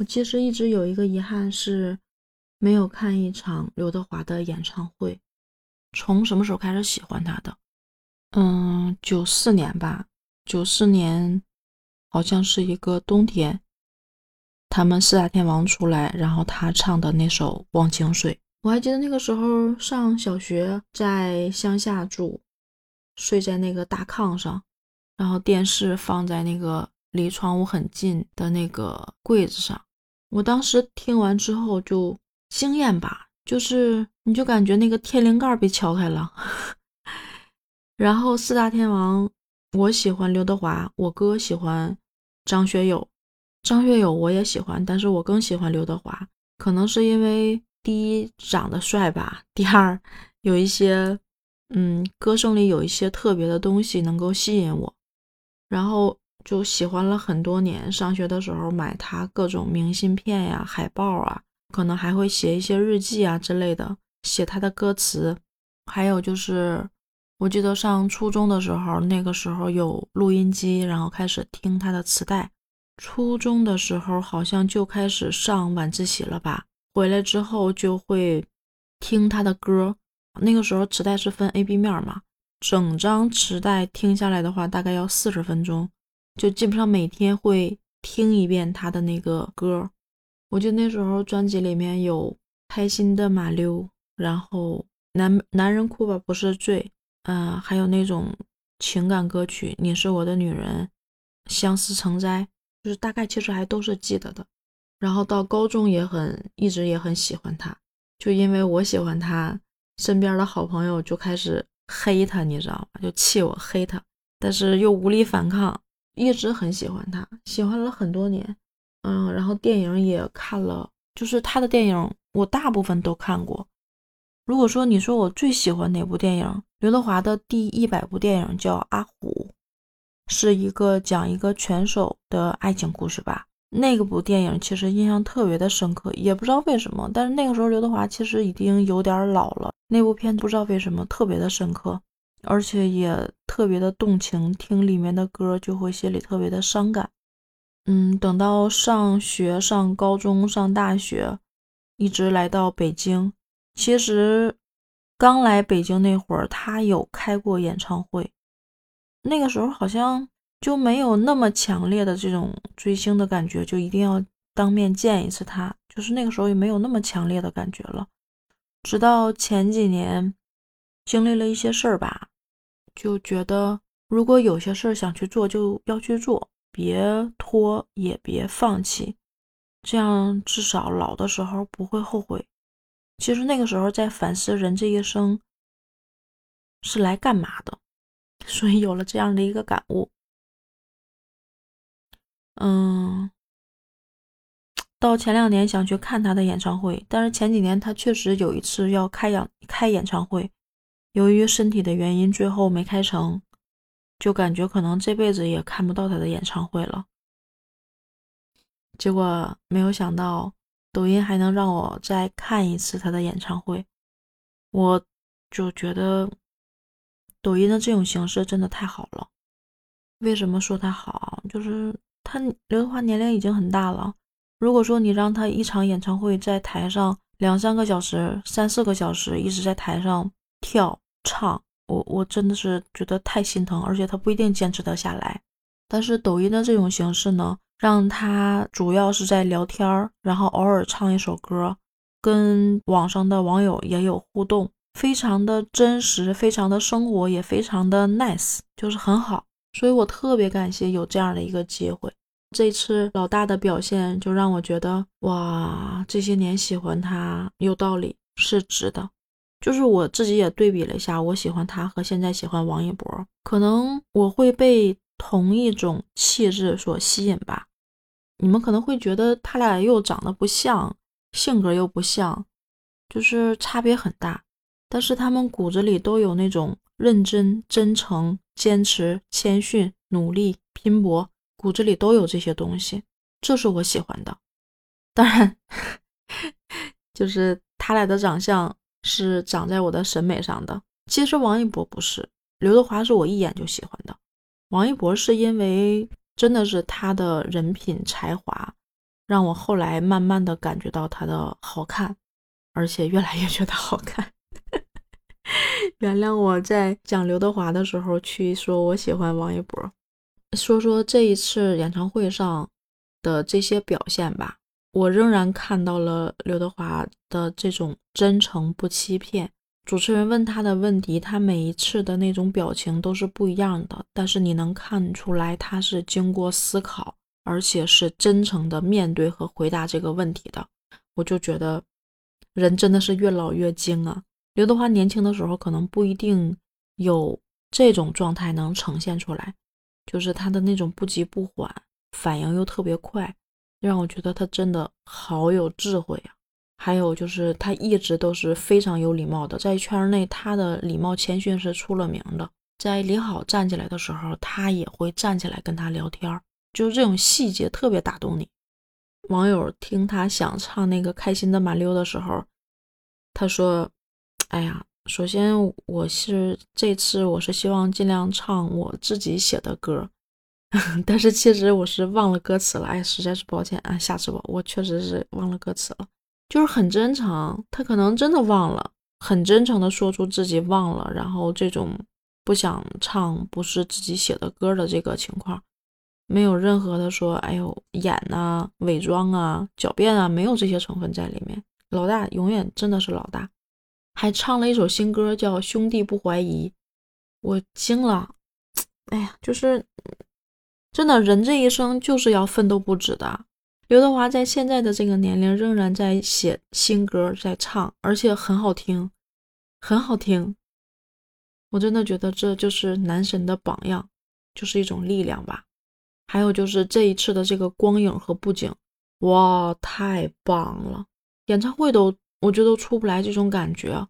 我其实一直有一个遗憾是，没有看一场刘德华的演唱会。从什么时候开始喜欢他的？嗯，九四年吧。九四年好像是一个冬天，他们四大天王出来，然后他唱的那首《忘情水》。我还记得那个时候上小学，在乡下住，睡在那个大炕上，然后电视放在那个离窗户很近的那个柜子上。我当时听完之后就惊艳吧，就是你就感觉那个天灵盖被敲开了。然后四大天王。我喜欢刘德华，我哥喜欢张学友，张学友我也喜欢，但是我更喜欢刘德华，可能是因为第一长得帅吧，第二有一些，嗯，歌声里有一些特别的东西能够吸引我，然后就喜欢了很多年。上学的时候买他各种明信片呀、海报啊，可能还会写一些日记啊之类的，写他的歌词，还有就是。我记得上初中的时候，那个时候有录音机，然后开始听他的磁带。初中的时候好像就开始上晚自习了吧？回来之后就会听他的歌。那个时候磁带是分 A、B 面嘛，整张磁带听下来的话，大概要四十分钟，就基本上每天会听一遍他的那个歌。我就那时候专辑里面有《开心的马骝》，然后《男男人哭吧不是罪》。嗯，还有那种情感歌曲，《你是我的女人》，《相思成灾》，就是大概其实还都是记得的。然后到高中也很一直也很喜欢他，就因为我喜欢他，身边的好朋友就开始黑他，你知道吗？就气我黑他，但是又无力反抗，一直很喜欢他，喜欢了很多年。嗯，然后电影也看了，就是他的电影我大部分都看过。如果说你说我最喜欢哪部电影？刘德华的第一百部电影叫《阿虎》，是一个讲一个拳手的爱情故事吧。那个部电影其实印象特别的深刻，也不知道为什么。但是那个时候刘德华其实已经有点老了，那部片不知道为什么特别的深刻，而且也特别的动情，听里面的歌就会心里特别的伤感。嗯，等到上学、上高中、上大学，一直来到北京，其实。刚来北京那会儿，他有开过演唱会，那个时候好像就没有那么强烈的这种追星的感觉，就一定要当面见一次他，就是那个时候也没有那么强烈的感觉了。直到前几年经历了一些事儿吧，就觉得如果有些事儿想去做，就要去做，别拖也别放弃，这样至少老的时候不会后悔。其实那个时候在反思人这一生是来干嘛的，所以有了这样的一个感悟。嗯，到前两年想去看他的演唱会，但是前几年他确实有一次要开演开演唱会，由于身体的原因，最后没开成，就感觉可能这辈子也看不到他的演唱会了。结果没有想到。抖音还能让我再看一次他的演唱会，我就觉得抖音的这种形式真的太好了。为什么说它好？就是他刘德华年龄已经很大了，如果说你让他一场演唱会在台上两三个小时、三四个小时一直在台上跳唱，我我真的是觉得太心疼，而且他不一定坚持得下来。但是抖音的这种形式呢？让他主要是在聊天儿，然后偶尔唱一首歌，跟网上的网友也有互动，非常的真实，非常的生活，也非常的 nice，就是很好。所以我特别感谢有这样的一个机会。这次老大的表现就让我觉得，哇，这些年喜欢他有道理，是值的。就是我自己也对比了一下，我喜欢他和现在喜欢王一博，可能我会被同一种气质所吸引吧。你们可能会觉得他俩又长得不像，性格又不像，就是差别很大。但是他们骨子里都有那种认真、真诚、坚持、谦逊、努力、拼搏，骨子里都有这些东西，这是我喜欢的。当然，就是他俩的长相是长在我的审美上的。其实王一博不是，刘德华是我一眼就喜欢的。王一博是因为。真的是他的人品才华，让我后来慢慢的感觉到他的好看，而且越来越觉得好看。原谅我在讲刘德华的时候去说我喜欢王一博。说说这一次演唱会上的这些表现吧，我仍然看到了刘德华的这种真诚不欺骗。主持人问他的问题，他每一次的那种表情都是不一样的，但是你能看出来他是经过思考，而且是真诚的面对和回答这个问题的。我就觉得人真的是越老越精啊。刘德华年轻的时候可能不一定有这种状态能呈现出来，就是他的那种不急不缓，反应又特别快，让我觉得他真的好有智慧呀。还有就是他一直都是非常有礼貌的，在圈内他的礼貌谦逊是出了名的。在李好站起来的时候，他也会站起来跟他聊天，就是这种细节特别打动你。网友听他想唱那个《开心的马溜》的时候，他说。哎呀，首先我是这次我是希望尽量唱我自己写的歌，但是其实我是忘了歌词了，哎，实在是抱歉啊，下次吧，我确实是忘了歌词了，就是很真诚，他可能真的忘了，很真诚的说出自己忘了，然后这种不想唱不是自己写的歌的这个情况，没有任何的说，哎呦演啊、伪装啊、狡辩啊，没有这些成分在里面，老大永远真的是老大。还唱了一首新歌，叫《兄弟不怀疑》，我惊了。哎呀，就是真的人这一生就是要奋斗不止的。刘德华在现在的这个年龄仍然在写新歌，在唱，而且很好听，很好听。我真的觉得这就是男神的榜样，就是一种力量吧。还有就是这一次的这个光影和布景，哇，太棒了！演唱会都。我觉得都出不来这种感觉，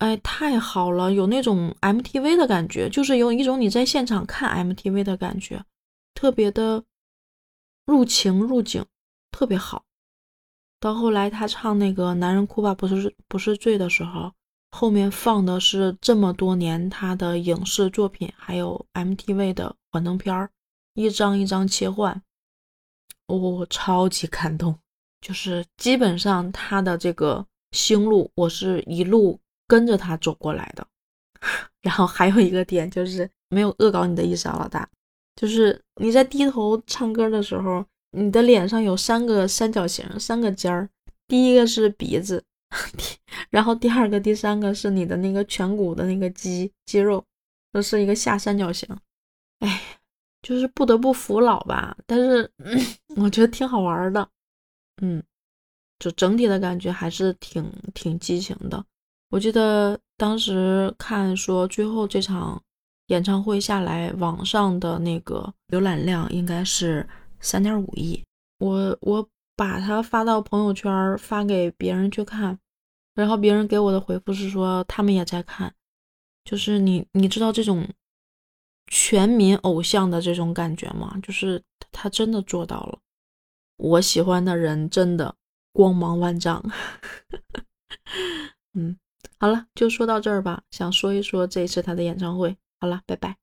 哎，太好了，有那种 MTV 的感觉，就是有一种你在现场看 MTV 的感觉，特别的入情入景，特别好。到后来他唱那个《男人哭吧不是不是罪》的时候，后面放的是这么多年他的影视作品，还有 MTV 的幻灯片儿，一张一张切换，我超级感动。就是基本上他的这个星路，我是一路跟着他走过来的。然后还有一个点就是没有恶搞你的意思啊，老大。就是你在低头唱歌的时候，你的脸上有三个三角形，三个尖儿。第一个是鼻子，然后第二个、第三个是你的那个颧骨的那个肌肌肉，都是一个下三角形。哎，就是不得不服老吧，但是 我觉得挺好玩的。嗯，就整体的感觉还是挺挺激情的。我记得当时看说，最后这场演唱会下来，网上的那个浏览量应该是三点五亿。我我把它发到朋友圈，发给别人去看，然后别人给我的回复是说他们也在看。就是你你知道这种全民偶像的这种感觉吗？就是他真的做到了。我喜欢的人真的光芒万丈。嗯，好了，就说到这儿吧。想说一说这一次他的演唱会。好了，拜拜。